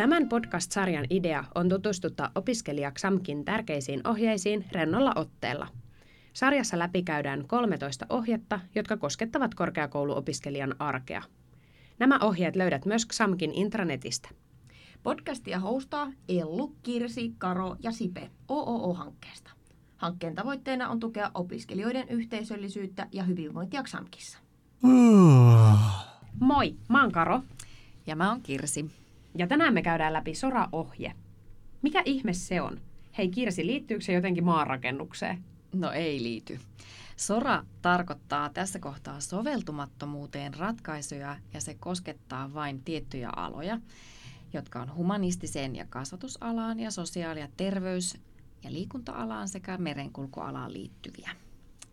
Tämän podcast-sarjan idea on tutustuttaa opiskelija XAMKin tärkeisiin ohjeisiin rennolla otteella. Sarjassa läpikäydään 13 ohjetta, jotka koskettavat korkeakouluopiskelijan arkea. Nämä ohjeet löydät myös XAMKin intranetistä. Podcastia hostaa Ellu, Kirsi, Karo ja Sipe OOO-hankkeesta. Hankkeen tavoitteena on tukea opiskelijoiden yhteisöllisyyttä ja hyvinvointia XAMKissa. Moi, mä oon Karo Ja mä oon Kirsi. Ja tänään me käydään läpi SORA-ohje. Mikä ihme se on? Hei Kirsi, liittyykö se jotenkin maanrakennukseen? No ei liity. SORA tarkoittaa tässä kohtaa soveltumattomuuteen ratkaisuja ja se koskettaa vain tiettyjä aloja, jotka on humanistiseen ja kasvatusalaan ja sosiaali- ja terveys- ja liikunta-alaan sekä merenkulkualaan liittyviä.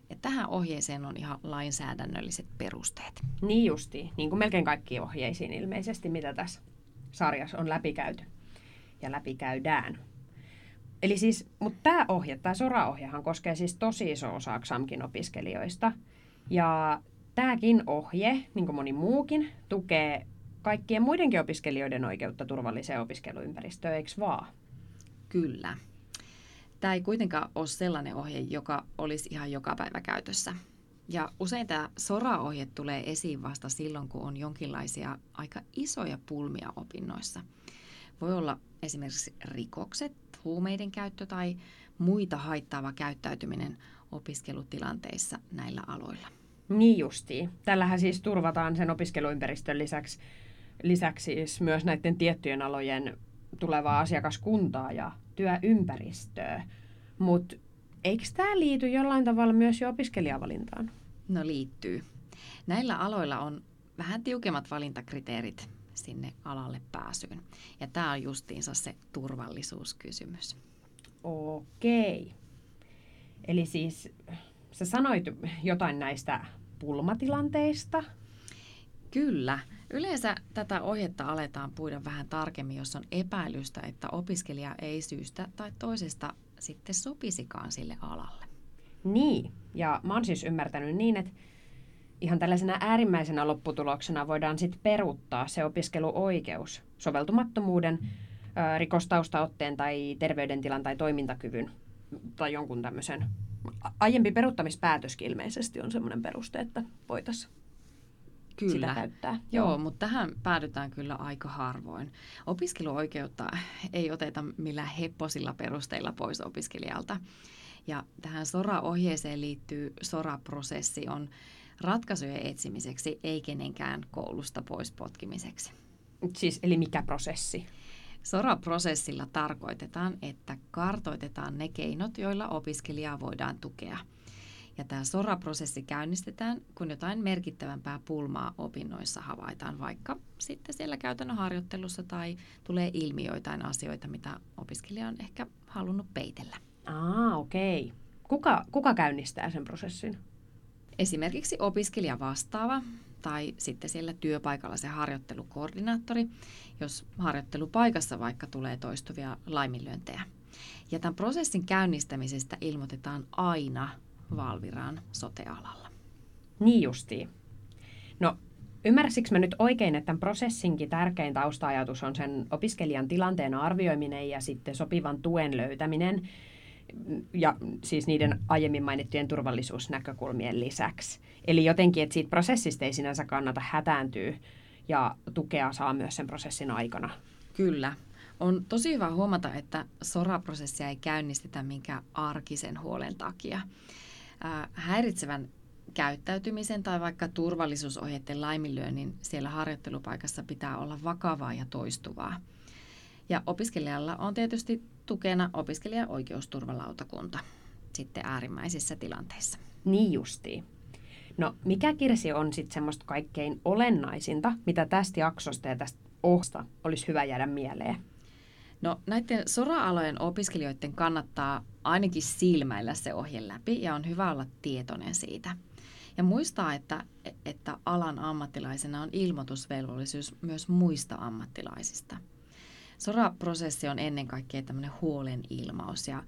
Ja tähän ohjeeseen on ihan lainsäädännölliset perusteet. Niin justi, niin kuin melkein kaikkiin ohjeisiin ilmeisesti, mitä tässä sarjassa on läpikäyty ja läpikäydään. Eli siis, mutta tämä ohje, tämä SORA-ohjehan koskee siis tosi iso osa XAMKin opiskelijoista. Ja tämäkin ohje, niin kuin moni muukin, tukee kaikkien muidenkin opiskelijoiden oikeutta turvalliseen opiskeluympäristöön, eikö vaan? Kyllä. Tämä ei kuitenkaan ole sellainen ohje, joka olisi ihan joka päivä käytössä. Ja usein tämä SORA-ohje tulee esiin vasta silloin, kun on jonkinlaisia aika isoja pulmia opinnoissa. Voi olla esimerkiksi rikokset, huumeiden käyttö tai muita haittaava käyttäytyminen opiskelutilanteissa näillä aloilla. Niin justiin. Tällähän siis turvataan sen opiskeluympäristön lisäksi, lisäksi siis myös näiden tiettyjen alojen tulevaa asiakaskuntaa ja työympäristöä. Mutta eikö tämä liity jollain tavalla myös jo opiskelijavalintaan? No liittyy. Näillä aloilla on vähän tiukemmat valintakriteerit sinne alalle pääsyyn. Ja tämä on justiinsa se turvallisuuskysymys. Okei. Eli siis sä sanoit jotain näistä pulmatilanteista. Kyllä. Yleensä tätä ohjetta aletaan puida vähän tarkemmin, jos on epäilystä, että opiskelija ei syystä tai toisesta sitten sopisikaan sille alalle. Niin, ja mä oon siis ymmärtänyt niin, että ihan tällaisena äärimmäisenä lopputuloksena voidaan sitten peruuttaa se opiskeluoikeus soveltumattomuuden, ö, rikostaustaotteen tai terveydentilan tai toimintakyvyn tai jonkun tämmöisen. Aiempi peruuttamispäätöskin ilmeisesti on semmoinen peruste, että voitaisiin sitä käyttää. Joo, mutta tähän päädytään kyllä aika harvoin. Opiskeluoikeutta ei oteta millään hepposilla perusteilla pois opiskelijalta. Ja tähän SORA-ohjeeseen liittyy SORA-prosessi on ratkaisujen etsimiseksi, ei kenenkään koulusta pois potkimiseksi. Siis, eli mikä prosessi? SORA-prosessilla tarkoitetaan, että kartoitetaan ne keinot, joilla opiskelijaa voidaan tukea. Ja tämä SORA-prosessi käynnistetään, kun jotain merkittävämpää pulmaa opinnoissa havaitaan, vaikka sitten siellä käytännön harjoittelussa tai tulee ilmi joitain asioita, mitä opiskelija on ehkä halunnut peitellä. Aa, okei. Kuka, kuka käynnistää sen prosessin? Esimerkiksi opiskelija vastaava tai sitten siellä työpaikalla se harjoittelukoordinaattori, jos harjoittelupaikassa vaikka tulee toistuvia laiminlyöntejä. Ja tämän prosessin käynnistämisestä ilmoitetaan aina Valviraan sotealalla. Niin justiin. No, ymmärsikö mä nyt oikein, että tämän prosessinkin tärkein tausta-ajatus on sen opiskelijan tilanteen arvioiminen ja sitten sopivan tuen löytäminen, ja siis niiden aiemmin mainittujen turvallisuusnäkökulmien lisäksi. Eli jotenkin, että siitä prosessista ei sinänsä kannata hätääntyä, ja tukea saa myös sen prosessin aikana. Kyllä. On tosi hyvä huomata, että SORA-prosessia ei käynnistetä minkään arkisen huolen takia. Häiritsevän käyttäytymisen tai vaikka turvallisuusohjeiden laiminlyönnin siellä harjoittelupaikassa pitää olla vakavaa ja toistuvaa. Ja opiskelijalla on tietysti tukena opiskelijan oikeusturvalautakunta sitten äärimmäisissä tilanteissa. Niin justiin. No, mikä Kirsi on sitten semmoista kaikkein olennaisinta, mitä tästä jaksosta ja tästä ohsta olisi hyvä jäädä mieleen? No näiden sora-alojen opiskelijoiden kannattaa ainakin silmäillä se ohje läpi ja on hyvä olla tietoinen siitä. Ja muistaa, että, että alan ammattilaisena on ilmoitusvelvollisuus myös muista ammattilaisista. SORA-prosessi on ennen kaikkea tämmöinen huolen ilmaus ja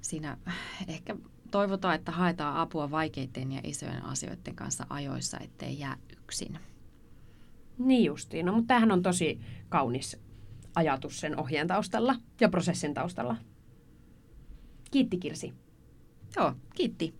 siinä ehkä toivotaan, että haetaan apua vaikeiden ja isojen asioiden kanssa ajoissa, ettei jää yksin. Niin justiin, no mutta tämähän on tosi kaunis ajatus sen ohjeen taustalla ja prosessin taustalla. Kiitti Kirsi. Joo, kiitti.